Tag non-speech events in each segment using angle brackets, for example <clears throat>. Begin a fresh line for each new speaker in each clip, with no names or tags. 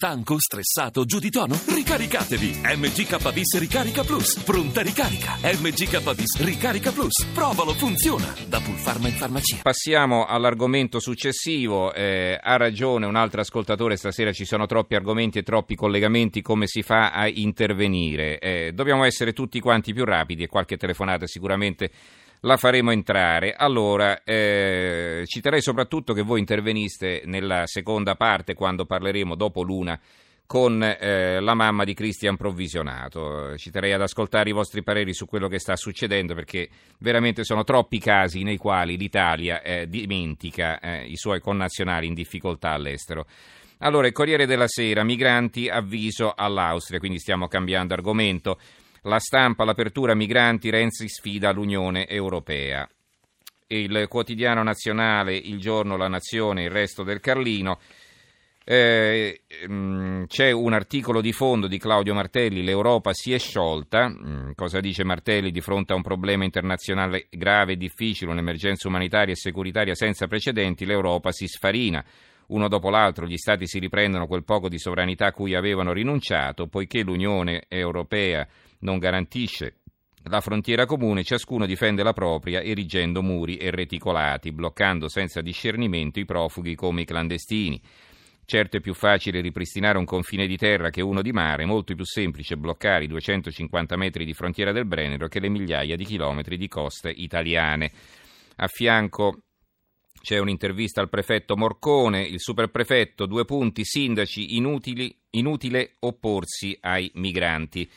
Stanco, stressato, giù di tono? Ricaricatevi! MGK Bis Ricarica Plus. Pronta ricarica. MGK Bis Ricarica Plus. Provalo, funziona. Da Pulfarma in farmacia.
Passiamo all'argomento successivo. Eh, ha ragione un altro ascoltatore, stasera ci sono troppi argomenti e troppi collegamenti, come si fa a intervenire? Eh, dobbiamo essere tutti quanti più rapidi e qualche telefonata sicuramente la faremo entrare. Allora, eh, citerei soprattutto che voi interveniste nella seconda parte quando parleremo dopo l'una con eh, la mamma di Cristian Provvisionato. Citerei ad ascoltare i vostri pareri su quello che sta succedendo perché veramente sono troppi casi nei quali l'Italia eh, dimentica eh, i suoi connazionali in difficoltà all'estero. Allora, il Corriere della Sera, migranti, avviso all'Austria, quindi stiamo cambiando argomento. La stampa, l'apertura migranti, Renzi sfida l'Unione Europea. Il quotidiano nazionale, il giorno, la nazione, il resto del Carlino. Eh, mm, c'è un articolo di fondo di Claudio Martelli, l'Europa si è sciolta. Mm, cosa dice Martelli di fronte a un problema internazionale grave e difficile, un'emergenza umanitaria e securitaria senza precedenti? L'Europa si sfarina uno dopo l'altro gli Stati si riprendono quel poco di sovranità a cui avevano rinunciato, poiché l'Unione Europea non garantisce la frontiera comune, ciascuno difende la propria erigendo muri e reticolati, bloccando senza discernimento i profughi come i clandestini. Certo è più facile ripristinare un confine di terra che uno di mare, molto più semplice bloccare i 250 metri di frontiera del Brennero che le migliaia di chilometri di coste italiane. A fianco c'è un'intervista al prefetto Morcone, il superprefetto, due punti, sindaci, inutili, inutile opporsi ai migranti.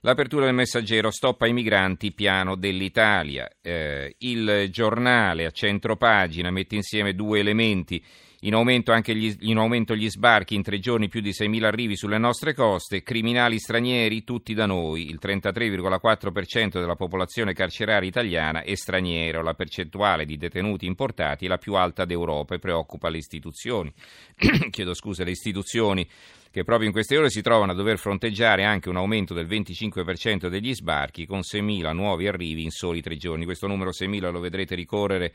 L'apertura del messaggero stop ai migranti, piano dell'Italia. Eh, il giornale a centro pagina mette insieme due elementi. In aumento gli, in aumento gli sbarchi, in tre giorni più di 6.000 arrivi sulle nostre coste, criminali stranieri tutti da noi, il 33,4% della popolazione carceraria italiana è straniero, la percentuale di detenuti importati è la più alta d'Europa e preoccupa le istituzioni. <clears throat> Chiedo scusa, le istituzioni che proprio in queste ore si trovano a dover fronteggiare anche un aumento del 25% degli sbarchi con 6.000 nuovi arrivi in soli tre giorni. Questo numero 6.000 lo vedrete ricorrere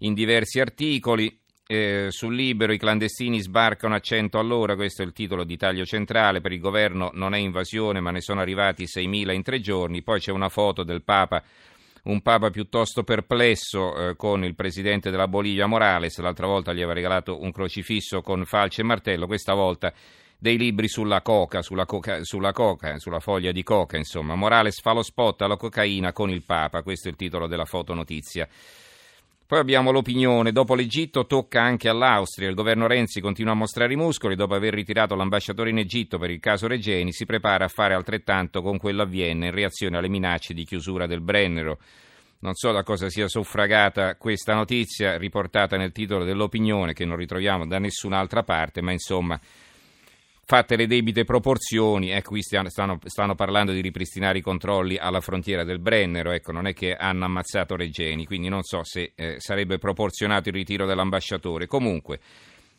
in diversi articoli. Eh, sul libero i clandestini sbarcano a 100 all'ora, questo è il titolo di taglio centrale, per il governo non è invasione ma ne sono arrivati 6.000 in tre giorni, poi c'è una foto del Papa un Papa piuttosto perplesso eh, con il presidente della Bolivia Morales, l'altra volta gli aveva regalato un crocifisso con falce e martello, questa volta dei libri sulla coca, sulla, coca, sulla coca, sulla foglia di coca, insomma. Morales fa lo spot alla cocaina con il Papa, questo è il titolo della fotonotizia. Poi abbiamo l'opinione, dopo l'Egitto tocca anche all'Austria, il governo Renzi continua a mostrare i muscoli, dopo aver ritirato l'ambasciatore in Egitto per il caso Regeni si prepara a fare altrettanto con quello a Vienna in reazione alle minacce di chiusura del Brennero. Non so da cosa sia suffragata questa notizia riportata nel titolo dell'opinione che non ritroviamo da nessun'altra parte, ma insomma fatte le debite proporzioni, ecco, qui stanno, stanno, parlando di ripristinare i controlli alla frontiera del Brennero, ecco, non è che hanno ammazzato Regeni, quindi non so se eh, sarebbe proporzionato il ritiro dell'ambasciatore. Comunque,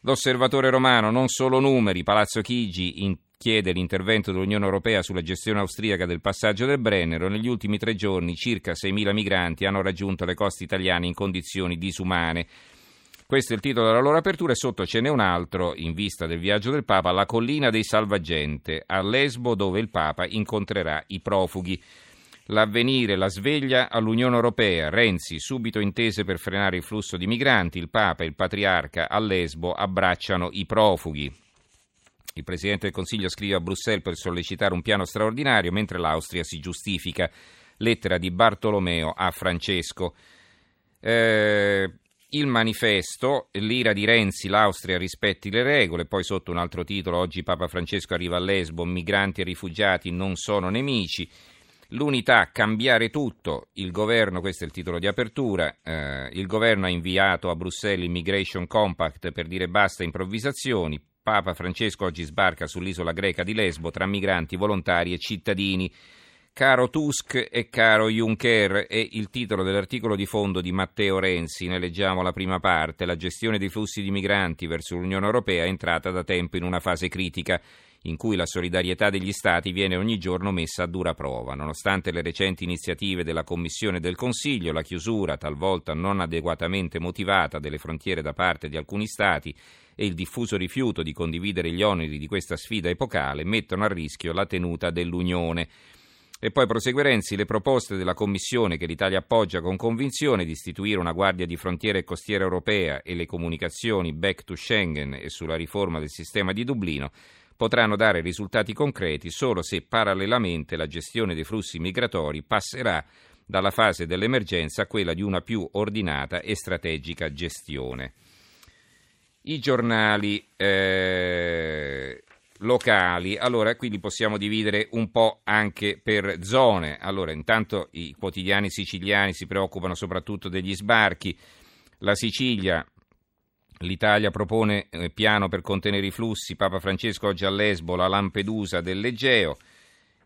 l'osservatore romano, non solo numeri, Palazzo Chigi in, chiede l'intervento dell'Unione Europea sulla gestione austriaca del passaggio del Brennero, negli ultimi tre giorni circa 6.000 migranti hanno raggiunto le coste italiane in condizioni disumane. Questo è il titolo della loro apertura e sotto ce n'è un altro, in vista del viaggio del Papa, la collina dei salvagente, a Lesbo dove il Papa incontrerà i profughi. L'avvenire, la sveglia all'Unione Europea, Renzi, subito intese per frenare il flusso di migranti, il Papa e il Patriarca a Lesbo abbracciano i profughi. Il Presidente del Consiglio scrive a Bruxelles per sollecitare un piano straordinario, mentre l'Austria si giustifica. Lettera di Bartolomeo a Francesco. Eh, il manifesto, l'ira di Renzi, l'Austria rispetti le regole, poi sotto un altro titolo, oggi Papa Francesco arriva a Lesbo, migranti e rifugiati non sono nemici, l'unità, cambiare tutto, il governo, questo è il titolo di apertura, eh, il governo ha inviato a Bruxelles Immigration Compact per dire basta improvvisazioni, Papa Francesco oggi sbarca sull'isola greca di Lesbo tra migranti, volontari e cittadini. Caro Tusk e caro Juncker è il titolo dell'articolo di fondo di Matteo Renzi. Ne leggiamo la prima parte. La gestione dei flussi di migranti verso l'Unione Europea è entrata da tempo in una fase critica. in cui la solidarietà degli Stati viene ogni giorno messa a dura prova. Nonostante le recenti iniziative della Commissione e del Consiglio, la chiusura, talvolta non adeguatamente motivata, delle frontiere da parte di alcuni Stati e il diffuso rifiuto di condividere gli oneri di questa sfida epocale mettono a rischio la tenuta dell'Unione. E poi prosegue Renzi, le proposte della Commissione che l'Italia appoggia con convinzione di istituire una Guardia di Frontiera e Costiera Europea e le comunicazioni back to Schengen e sulla riforma del sistema di Dublino potranno dare risultati concreti solo se parallelamente la gestione dei flussi migratori passerà dalla fase dell'emergenza a quella di una più ordinata e strategica gestione. I giornali eh, locali. Allora, qui li possiamo dividere un po' anche per zone. Allora, intanto i quotidiani siciliani si preoccupano soprattutto degli sbarchi. La Sicilia, l'Italia propone eh, piano per contenere i flussi. Papa Francesco oggi a Lesbo, la Lampedusa dell'Egeo.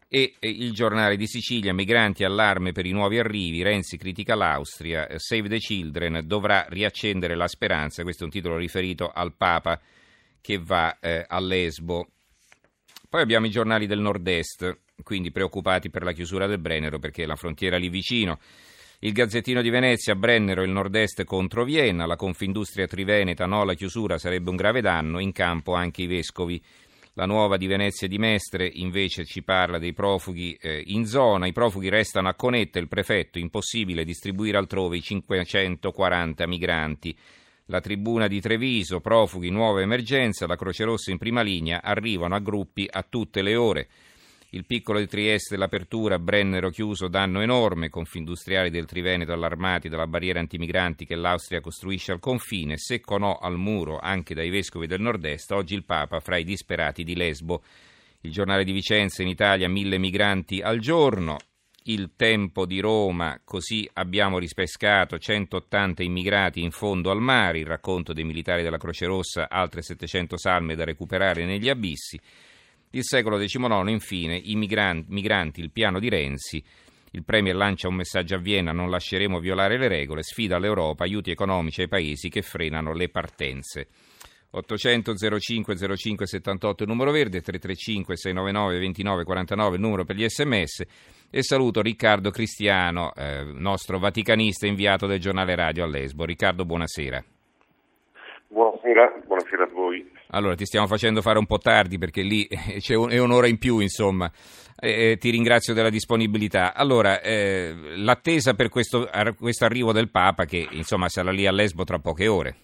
E il giornale di Sicilia, migranti allarme per i nuovi arrivi, Renzi critica l'Austria, Save the Children dovrà riaccendere la speranza, questo è un titolo riferito al Papa che va eh, a Lesbo. Poi abbiamo i giornali del nord-est, quindi preoccupati per la chiusura del Brennero perché la frontiera lì vicino. Il Gazzettino di Venezia, Brennero, il nord-est contro Vienna, la Confindustria Triveneta, no, la chiusura sarebbe un grave danno, in campo anche i vescovi. La nuova di Venezia di Mestre invece ci parla dei profughi eh, in zona, i profughi restano a Conetta, il prefetto, impossibile distribuire altrove i 540 migranti. La tribuna di Treviso, profughi, nuova emergenza, la Croce Rossa in prima linea, arrivano a gruppi a tutte le ore. Il piccolo di Trieste, l'apertura, Brennero chiuso, danno enorme, confindustriali del Triveneto allarmati dalla barriera antimigranti che l'Austria costruisce al confine, secco no al muro anche dai vescovi del nord-est, oggi il Papa fra i disperati di Lesbo. Il giornale di Vicenza, in Italia mille migranti al giorno, il tempo di Roma, così abbiamo rispescato 180 immigrati in fondo al mare, il racconto dei militari della Croce Rossa, altre 700 salme da recuperare negli abissi. Il secolo XIX, infine, i migranti, migranti, il piano di Renzi. Il Premier lancia un messaggio a Vienna, non lasceremo violare le regole, sfida l'Europa, aiuti economici ai paesi che frenano le partenze. 800 05 05 78 il numero verde, 335 699 29 49 il numero per gli sms e saluto Riccardo Cristiano, eh, nostro vaticanista inviato del giornale radio a Lesbo. Riccardo, buonasera.
Buonasera, buonasera a voi.
Allora, ti stiamo facendo fare un po' tardi perché lì c'è un, è un'ora in più, insomma. Eh, ti ringrazio della disponibilità. Allora, eh, l'attesa per questo, questo arrivo del Papa che insomma sarà lì a Lesbo tra poche ore.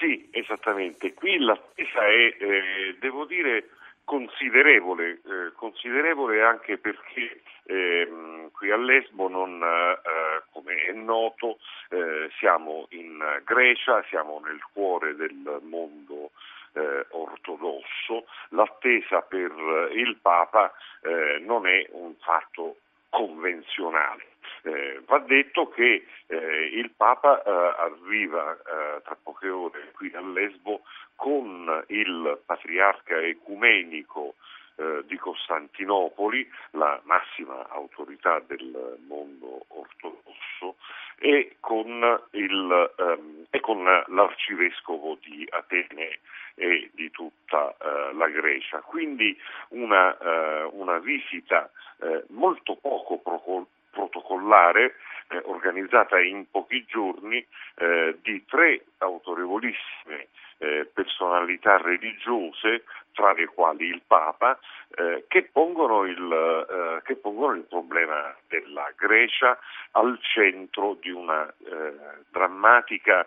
Sì, esattamente. Qui l'attesa è, eh, devo dire, considerevole, eh, considerevole anche perché eh, qui a Lesbo non, eh, come è noto, eh, siamo in Grecia, siamo nel cuore del mondo eh, ortodosso, l'attesa per il Papa eh, non è un fatto convenzionale. Eh, va detto che eh, il Papa eh, arriva eh, tra poche ore qui a Lesbo con il patriarca ecumenico eh, di Costantinopoli, la massima autorità del mondo ortodosso, e con, il, ehm, e con l'arcivescovo di Atene e di tutta eh, la Grecia. Quindi una, eh, una visita eh, molto poco procol- protocollare eh, organizzata in pochi giorni eh, di tre autorevolissime eh, personalità religiose, tra le quali il Papa, eh, che pongono, il, eh, che, pongono il, problema della Grecia al centro di una eh, drammatica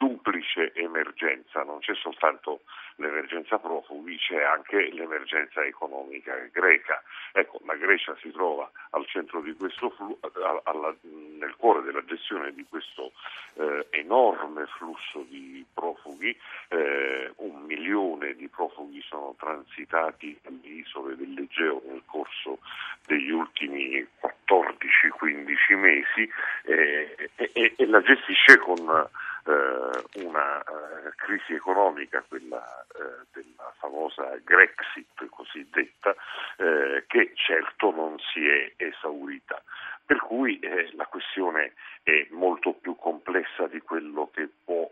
duplice emergenza, non c'è soltanto l'emergenza profughi, c'è anche l'emergenza economica greca. Ecco, la Grecia si trova al centro di questo flu- alla, nel cuore della gestione di questo eh, enorme flusso di profughi, eh, un milione di profughi sono transitati alle isole dell'Egeo nel corso degli ultimi 14-15 mesi eh, e, e, la gestisce con eh, una eh, crisi economica, quella eh, della famosa Grexit cosiddetta, eh, che certo non si è esaurita. Per cui eh, la questione è molto più complessa di quello che può,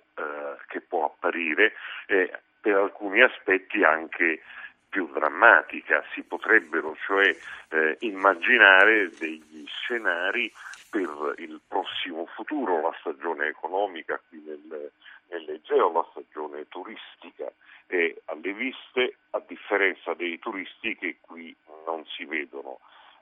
che può apparire per alcuni aspetti anche più drammatica. Si potrebbero cioè eh, immaginare degli scenari per il prossimo futuro, la stagione economica qui nel, nell'Egeo, la stagione turistica è alle viste, a differenza dei turisti che qui non si vedono.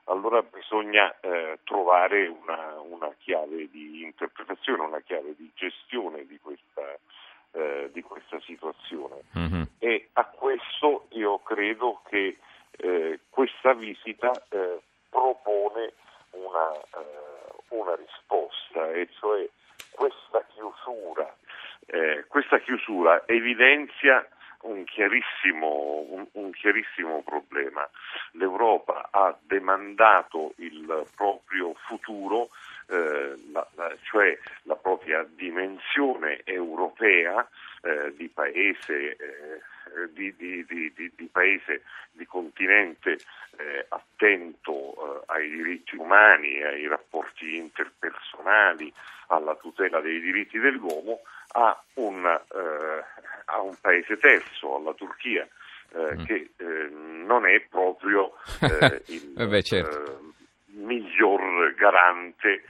Allora bisogna eh, trovare una, una, chiave di interpretazione, una chiave di gestione di questa, eh, di questa situazione. Mm-hmm. E a questo io credo che eh, questa visita eh, propone una, e cioè questa chiusura, eh, questa chiusura evidenzia un chiarissimo, un, un chiarissimo, problema. L'Europa ha demandato il proprio futuro, eh, la, la, cioè propria dimensione europea eh, di paese. Eh, di, di, di, di, paese, di continente eh, attento eh, ai diritti umani, ai rapporti interpersonali, alla tutela dei diritti dell'uomo, a un, eh, a un paese terzo, alla Turchia, eh, mm. che eh, non è proprio eh, <laughs> il
Beh, certo.
miglior garante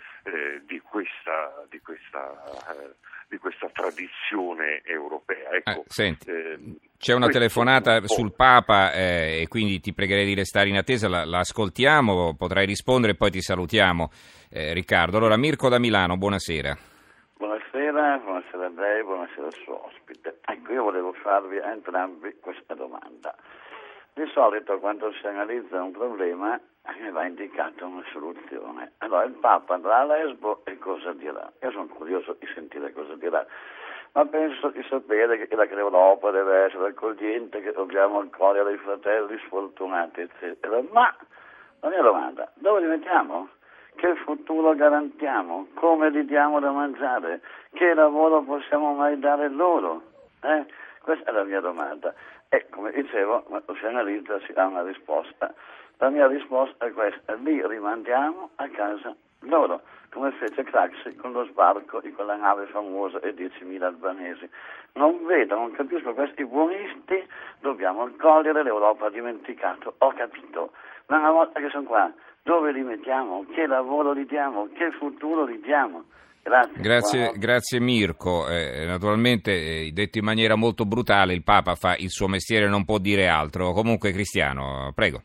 di questa, di questa di questa tradizione europea. Ecco,
ah, senti, eh, c'è una telefonata un sul Papa eh, e quindi ti pregherei di restare in attesa, la, la ascoltiamo, potrai rispondere e poi ti salutiamo eh, Riccardo. Allora Mirko da Milano, buonasera.
Buonasera, buonasera a lei, buonasera al suo ospite. Ecco, io volevo farvi a entrambi questa domanda. Di solito quando si analizza un problema eh, va indicata una soluzione. Allora il Papa andrà a Lesbo e cosa dirà? Io sono curioso di sentire cosa dirà, ma penso di sapere che la l'Europa deve essere accogliente, che dobbiamo accogliere i fratelli sfortunati, eccetera. Ma la mia domanda, dove li mettiamo? Che futuro garantiamo? Come gli diamo da mangiare? Che lavoro possiamo mai dare loro? Eh? Questa è la mia domanda. E come dicevo, quando si analizza si dà una risposta. La mia risposta è questa, li rimandiamo a casa loro, come fece Craxi con lo sbarco di quella nave famosa e 10.000 albanesi. Non vedo, non capisco questi buonisti, dobbiamo accogliere, l'Europa dimenticato, ho capito, ma una volta che sono qua, dove li mettiamo? Che lavoro li diamo? Che futuro li diamo?
Grazie, grazie, grazie Mirko. Eh, naturalmente, eh, detto in maniera molto brutale, il Papa fa il suo mestiere, non può dire altro. Comunque, Cristiano, prego.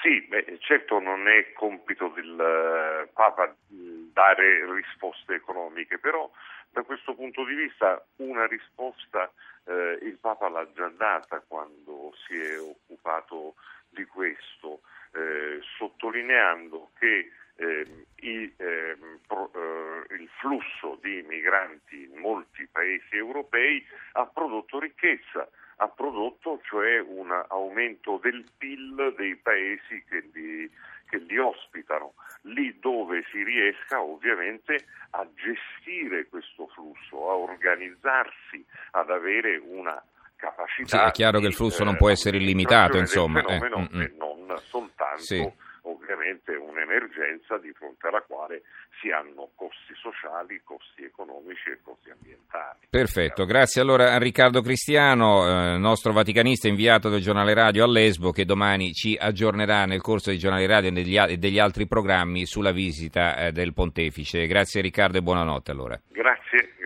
Sì, beh, certo non è compito del uh, Papa dare risposte economiche, però da questo punto di vista una risposta uh, il Papa l'ha già data quando si è occupato di questo, uh, sottolineando che ehm, i, ehm, pro, eh, il flusso di migranti in molti paesi europei ha prodotto ricchezza, ha prodotto cioè un aumento del PIL dei paesi che li, che li ospitano, lì dove si riesca ovviamente a gestire questo flusso, a organizzarsi, ad avere una capacità.
Sì, è chiaro
di,
che il flusso non può essere illimitato, insomma.
Eh, fenomeno, eh, e non soltanto sì ovviamente un'emergenza di fronte alla quale si hanno costi sociali, costi economici e costi ambientali.
Perfetto, grazie allora a Riccardo Cristiano, eh, nostro vaticanista inviato del giornale radio a Lesbo, che domani ci aggiornerà nel corso dei giornali radio e degli, degli altri programmi sulla visita eh, del pontefice. Grazie Riccardo e buonanotte allora.
Grazie.